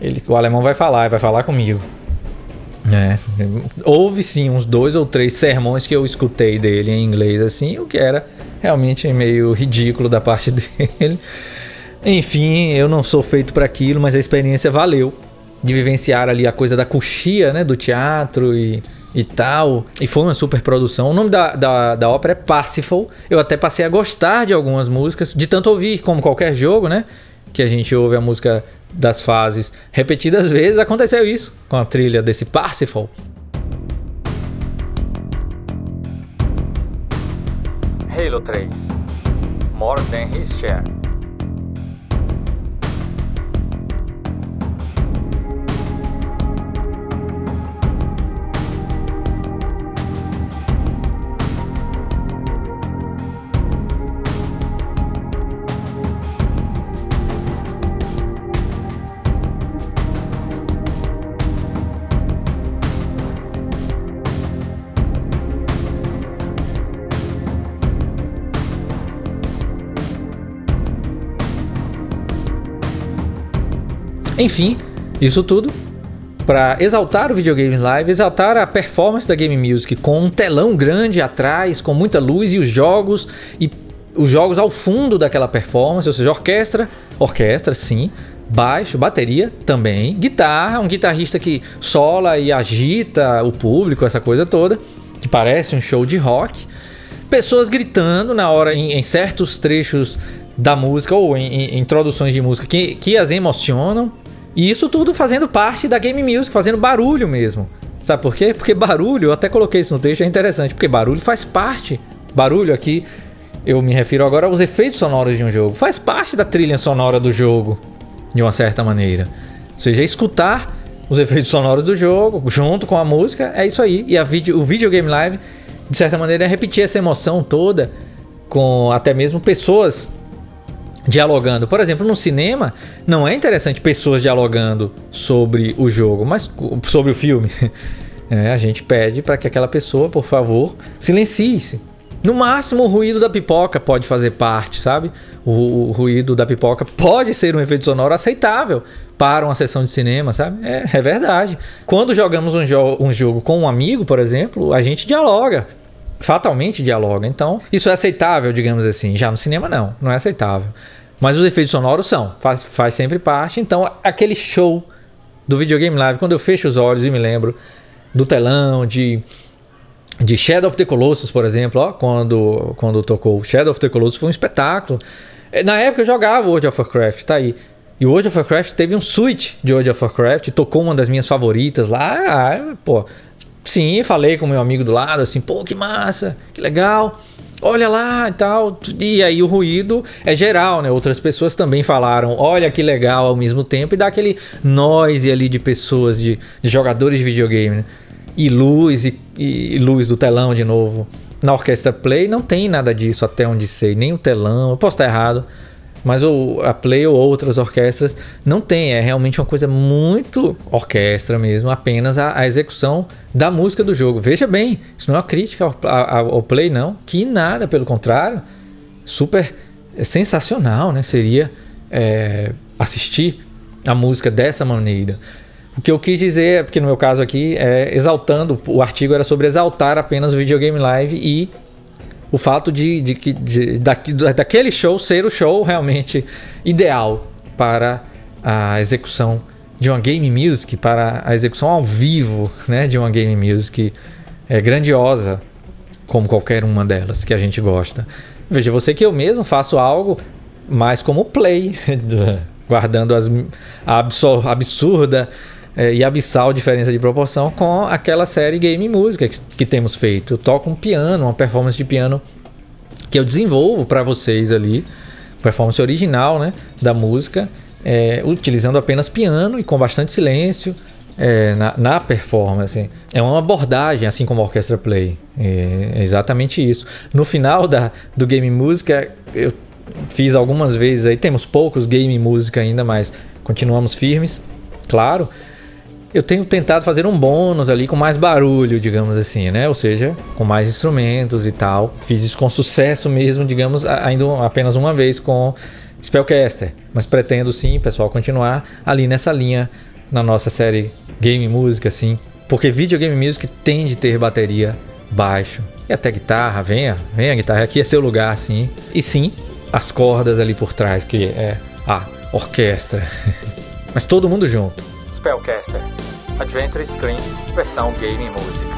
ele, o alemão vai falar, vai falar comigo. É, houve sim uns dois ou três sermões que eu escutei dele em inglês assim, o que era realmente meio ridículo da parte dele. Enfim, eu não sou feito para aquilo, mas a experiência valeu de vivenciar ali a coisa da coxia, né, do teatro e, e tal. E foi uma super produção. O nome da, da, da ópera é Parsifal. Eu até passei a gostar de algumas músicas, de tanto ouvir, como qualquer jogo, né? Que a gente ouve a música das fases repetidas vezes. Aconteceu isso com a trilha desse Parsifal. Halo 3 More Than His Share Enfim, isso tudo para exaltar o videogame live, exaltar a performance da Game Music com um telão grande atrás, com muita luz e os jogos e os jogos ao fundo daquela performance, ou seja, orquestra, orquestra, sim, baixo, bateria também, guitarra, um guitarrista que sola e agita o público, essa coisa toda, que parece um show de rock, pessoas gritando na hora em, em certos trechos da música ou em, em introduções de música que, que as emocionam e isso tudo fazendo parte da game music, fazendo barulho mesmo. Sabe por quê? Porque barulho, eu até coloquei isso no texto, é interessante, porque barulho faz parte. Barulho aqui, eu me refiro agora aos efeitos sonoros de um jogo. Faz parte da trilha sonora do jogo, de uma certa maneira. Ou seja, escutar os efeitos sonoros do jogo junto com a música, é isso aí. E video, o videogame live, de certa maneira, é repetir essa emoção toda com até mesmo pessoas dialogando. Por exemplo, no cinema, não é interessante pessoas dialogando sobre o jogo, mas sobre o filme. É, a gente pede para que aquela pessoa, por favor, silencie-se. No máximo, o ruído da pipoca pode fazer parte, sabe? O, o, ruído da pipoca pode ser um efeito sonoro aceitável para uma sessão de cinema, sabe? É, é verdade. Quando jogamos um, jo um jogo com um amigo, por exemplo, a gente dialoga fatalmente dialoga. Então, isso é aceitável, digamos assim. Já no cinema, não, não é aceitável. Mas os efeitos sonoros são, faz, faz sempre parte. Então, aquele show do videogame live, quando eu fecho os olhos e me lembro do telão, de, de Shadow of the Colossus, por exemplo, ó, quando, quando tocou Shadow of the Colossus, foi um espetáculo. É, na época eu jogava World of Warcraft, tá aí. E World of Warcraft teve um switch de World of Warcraft, tocou uma das minhas favoritas lá. Ah, pô, sim, falei com meu amigo do lado, assim, pô, que massa, que legal. Olha lá e tal. E aí o ruído é geral, né? Outras pessoas também falaram, olha que legal ao mesmo tempo, e dá aquele noise ali de pessoas, de, de jogadores de videogame, né? E luz, e, e luz do telão de novo. Na Orquestra Play não tem nada disso, até onde sei, nem o telão. Eu posso estar errado, mas o, a Play ou outras orquestras não tem. É realmente uma coisa muito orquestra mesmo, apenas a, a execução da música do jogo. Veja bem, isso não é uma crítica ao, ao, ao Play, não. Que nada, pelo contrário, super é sensacional, né? Seria é, assistir a música dessa maneira. O que eu quis dizer, é porque no meu caso aqui, é exaltando, o artigo era sobre exaltar apenas o videogame live e o fato de, de, de, de daquele show ser o show realmente ideal para a execução de uma game music, para a execução ao vivo né, de uma game music é, grandiosa, como qualquer uma delas que a gente gosta. Veja você que eu mesmo faço algo mais como play, guardando as, a absurda é, e abissal diferença de proporção com aquela série Game Música que, que temos feito. Eu toco um piano, uma performance de piano que eu desenvolvo para vocês ali, performance original né, da música, é, utilizando apenas piano e com bastante silêncio. É, na, na, performance. É uma abordagem, assim como a Orquestra Play. É, é exatamente isso. No final da, do Game Música, eu fiz algumas vezes aí, temos poucos Game Música ainda, mas continuamos firmes, claro eu tenho tentado fazer um bônus ali com mais barulho, digamos assim, né? Ou seja, com mais instrumentos e tal. Fiz isso com sucesso mesmo, digamos, ainda apenas uma vez com Spellcaster. Mas pretendo sim, pessoal, continuar ali nessa linha na nossa série Game Music, assim. Porque videogame music tem de ter bateria baixo. E até guitarra, venha, venha guitarra, aqui é seu lugar, sim. E sim, as cordas ali por trás, que é a orquestra. Mas todo mundo junto. Spellcaster Adventure Screen versão Game Música.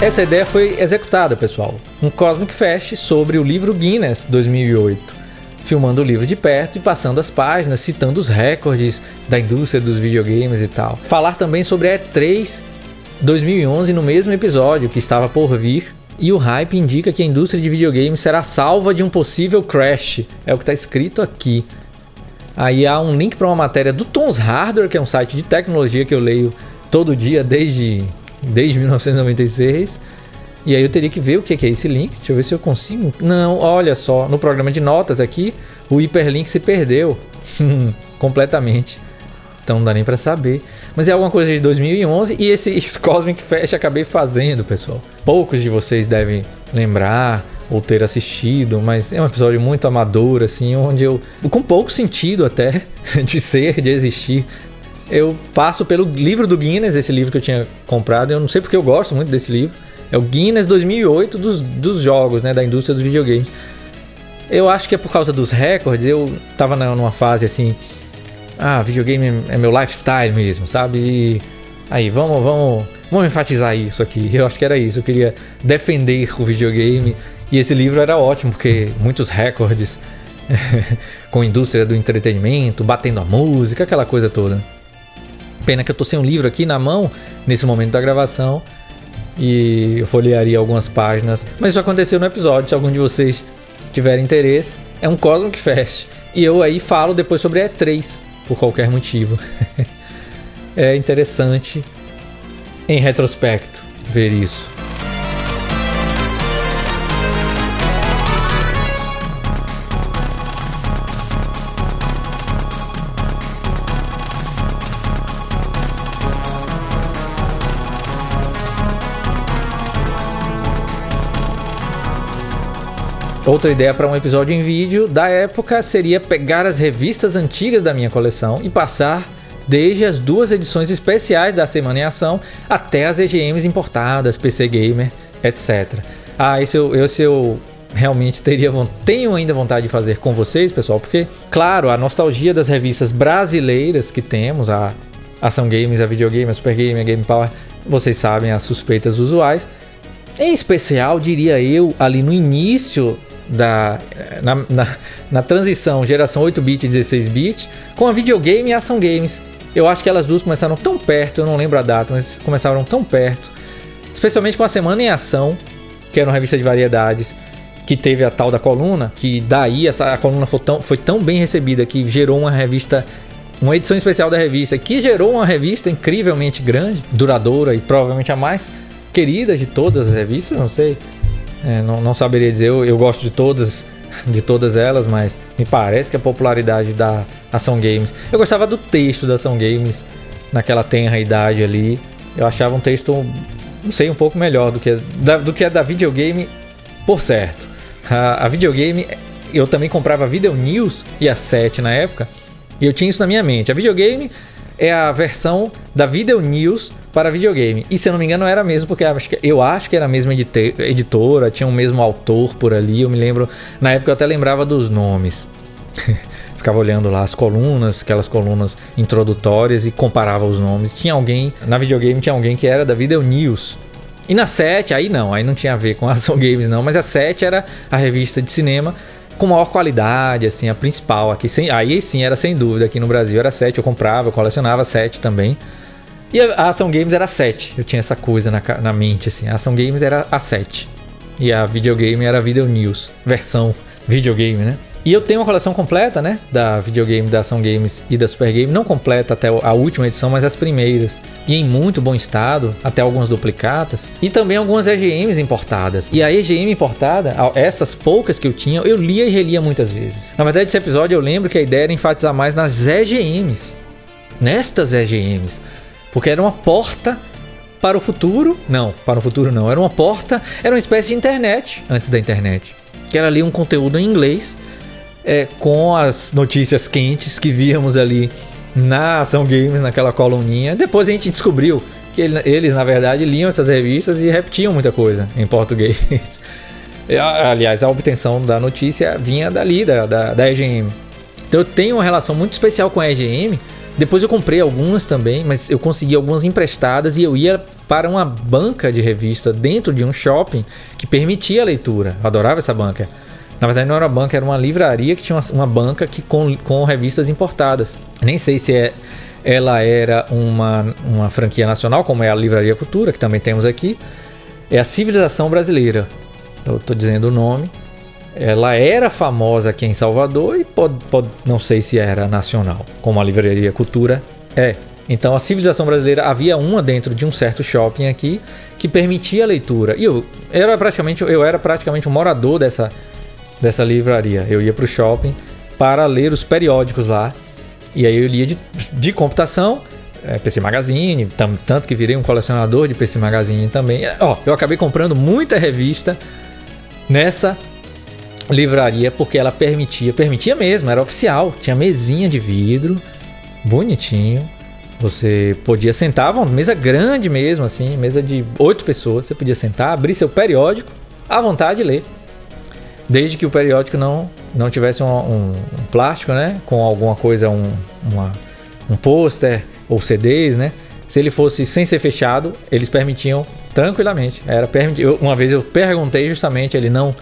Essa ideia foi executada, pessoal. Um Cosmic Fest sobre o livro Guinness 2008 filmando o livro de perto e passando as páginas, citando os recordes da indústria dos videogames e tal. Falar também sobre a E3 2011 no mesmo episódio que estava por vir. E o hype indica que a indústria de videogames será salva de um possível crash. É o que está escrito aqui. Aí há um link para uma matéria do Tons Hardware, que é um site de tecnologia que eu leio todo dia desde, desde 1996 e aí eu teria que ver o que é esse link. Deixa eu ver se eu consigo. Não, olha só, no programa de notas aqui, o hiperlink se perdeu completamente. Então não dá nem para saber. Mas é alguma coisa de 2011 e esse Cosmic Fest acabei fazendo, pessoal. Poucos de vocês devem lembrar ou ter assistido, mas é um episódio muito amador, assim, onde eu, com pouco sentido até, de ser, de existir, eu passo pelo livro do Guinness, esse livro que eu tinha comprado. Eu não sei porque eu gosto muito desse livro. É o Guinness 2008 dos, dos jogos, né? Da indústria dos videogames. Eu acho que é por causa dos recordes. Eu tava numa fase assim. Ah, videogame é meu lifestyle mesmo, sabe? E aí, vamos, vamos, vamos enfatizar isso aqui. Eu acho que era isso. Eu queria defender o videogame. E esse livro era ótimo, porque muitos recordes com a indústria do entretenimento, batendo a música, aquela coisa toda. Pena que eu tô sem um livro aqui na mão nesse momento da gravação e eu folhearia algumas páginas. Mas isso aconteceu no episódio. Se algum de vocês tiver interesse, é um Cosmic Fest. E eu aí falo depois sobre E3, por qualquer motivo. é interessante em retrospecto ver isso. Outra ideia para um episódio em vídeo da época seria pegar as revistas antigas da minha coleção e passar desde as duas edições especiais da Semana em Ação até as EGMs importadas, PC Gamer, etc. Ah, esse eu, eu realmente teria tenho ainda vontade de fazer com vocês, pessoal, porque, claro, a nostalgia das revistas brasileiras que temos, a Ação Games, a Videogame, a Super Game, a Game Power, vocês sabem as suspeitas usuais. Em especial, diria eu, ali no início da, na, na, na transição geração 8-bit e 16-bit com a videogame e a ação games. Eu acho que elas duas começaram tão perto, eu não lembro a data, mas começaram tão perto. Especialmente com a Semana em Ação, que era uma revista de variedades, que teve a tal da coluna, que daí essa, a coluna foi tão, foi tão bem recebida que gerou uma revista, uma edição especial da revista, que gerou uma revista incrivelmente grande, duradoura e provavelmente a mais querida de todas as revistas, não sei. É, não, não, saberia dizer, eu, eu, gosto de todas, de todas elas, mas me parece que a popularidade da Ação Games. Eu gostava do texto da Ação Games naquela tenra idade ali. Eu achava um texto, não sei, um pouco melhor do que, da, do que a da videogame, por certo. A, a videogame, eu também comprava a Video News e a 7 na época, e eu tinha isso na minha mente. A videogame é a versão da Video News para videogame. E se eu não me engano era mesmo, porque eu acho que era a mesma editora, tinha o mesmo autor por ali. Eu me lembro, na época eu até lembrava dos nomes. Ficava olhando lá as colunas, aquelas colunas introdutórias e comparava os nomes. Tinha alguém, na videogame tinha alguém que era da Video News. E na 7, aí não, aí não tinha a ver com a Ação Games não, mas a 7 era a revista de cinema com maior qualidade, assim, a principal aqui. Sem, aí sim era sem dúvida, aqui no Brasil era 7, eu comprava, eu colecionava 7 também. E a Ação Games era 7. Eu tinha essa coisa na, na mente, assim. A Ação Games era a 7. E a videogame era a Video News, versão videogame, né? E eu tenho uma coleção completa, né? Da videogame, da Ação Games e da Super Game. Não completa até a última edição, mas as primeiras. E em muito bom estado, até algumas duplicatas. E também algumas EGMs importadas. E a EGM importada, essas poucas que eu tinha, eu lia e relia muitas vezes. Na verdade, esse episódio eu lembro que a ideia era enfatizar mais nas EGMs. Nestas EGMs. Porque era uma porta para o futuro. Não, para o futuro não. Era uma porta, era uma espécie de internet antes da internet. Que era ali um conteúdo em inglês é, com as notícias quentes que víamos ali na Ação Games, naquela coluninha. Depois a gente descobriu que eles, na verdade, liam essas revistas e repetiam muita coisa em português. Aliás, a obtenção da notícia vinha dali, da, da, da EGM. Então eu tenho uma relação muito especial com a EGM depois eu comprei algumas também, mas eu consegui algumas emprestadas e eu ia para uma banca de revista dentro de um shopping que permitia a leitura. Eu adorava essa banca. Na verdade não era uma banca, era uma livraria que tinha uma, uma banca que com, com revistas importadas. Nem sei se é, ela era uma, uma franquia nacional, como é a Livraria Cultura, que também temos aqui. É a Civilização Brasileira. Eu estou dizendo o nome. Ela era famosa aqui em Salvador e pode, pode, não sei se era nacional, como a Livraria Cultura é. Então a civilização brasileira havia uma dentro de um certo shopping aqui que permitia a leitura. E eu era praticamente eu era praticamente um morador dessa dessa livraria. Eu ia para o shopping para ler os periódicos lá. E aí eu lia de, de computação, é, PC Magazine, tam, tanto que virei um colecionador de PC Magazine também. Ó, eu acabei comprando muita revista nessa livraria porque ela permitia, permitia mesmo, era oficial, tinha mesinha de vidro, bonitinho. Você podia sentar, uma mesa grande mesmo, assim, mesa de oito pessoas. Você podia sentar, abrir seu periódico, à vontade de ler. Desde que o periódico não, não tivesse um, um, um plástico, né? Com alguma coisa, um, uma, um pôster ou CDs, né? Se ele fosse sem ser fechado, eles permitiam tranquilamente. Era permitido. Uma vez eu perguntei justamente, ele não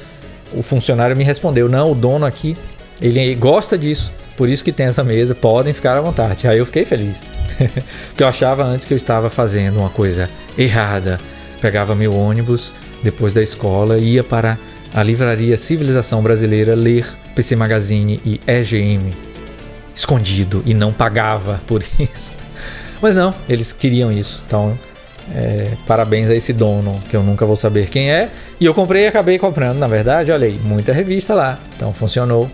o funcionário me respondeu: não, o dono aqui, ele gosta disso, por isso que tem essa mesa, podem ficar à vontade. Aí eu fiquei feliz, porque eu achava antes que eu estava fazendo uma coisa errada. Pegava meu ônibus depois da escola, ia para a livraria Civilização Brasileira ler PC Magazine e EGM escondido e não pagava por isso. Mas não, eles queriam isso. Então, é, parabéns a esse dono, que eu nunca vou saber quem é. E eu comprei e acabei comprando, na verdade, olha aí, muita revista lá. Então funcionou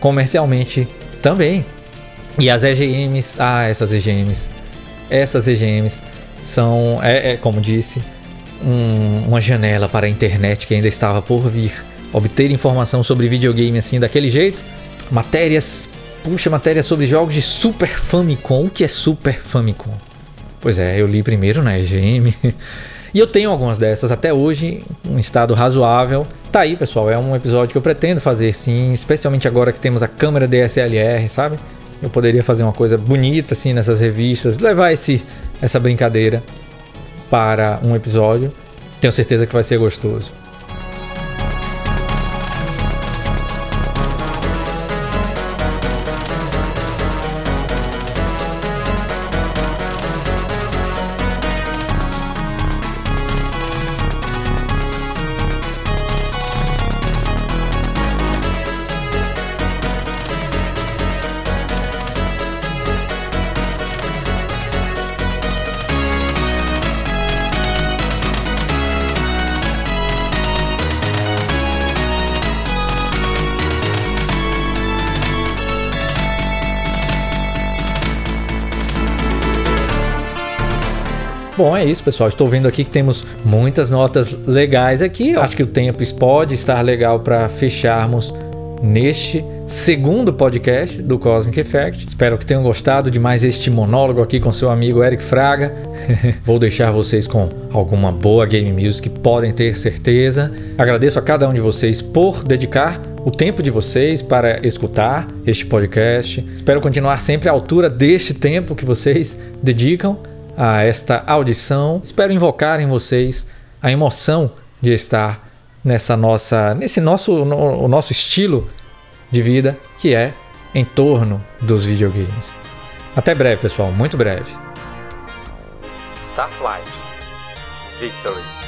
comercialmente também. E as EGMs, ah, essas EGMs, essas EGMs são, é, é como disse, um, uma janela para a internet que ainda estava por vir. Obter informação sobre videogame assim daquele jeito, matérias, puxa, matérias sobre jogos de Super Famicom. O que é Super Famicom? Pois é, eu li primeiro na EGM. e eu tenho algumas dessas até hoje, um estado razoável. Tá aí, pessoal, é um episódio que eu pretendo fazer sim, especialmente agora que temos a câmera DSLR, sabe? Eu poderia fazer uma coisa bonita assim nessas revistas, levar esse essa brincadeira para um episódio. Tenho certeza que vai ser gostoso. Bom, é isso, pessoal. Estou vendo aqui que temos muitas notas legais aqui. Eu acho que o tempo pode estar legal para fecharmos neste segundo podcast do Cosmic Effect. Espero que tenham gostado de mais este monólogo aqui com seu amigo Eric Fraga. Vou deixar vocês com alguma boa game music, podem ter certeza. Agradeço a cada um de vocês por dedicar o tempo de vocês para escutar este podcast. Espero continuar sempre à altura deste tempo que vocês dedicam a esta audição. Espero invocar em vocês a emoção de estar nessa nossa, nesse nosso, no, o nosso estilo de vida que é em torno dos videogames. Até breve, pessoal, muito breve. Starflight Victory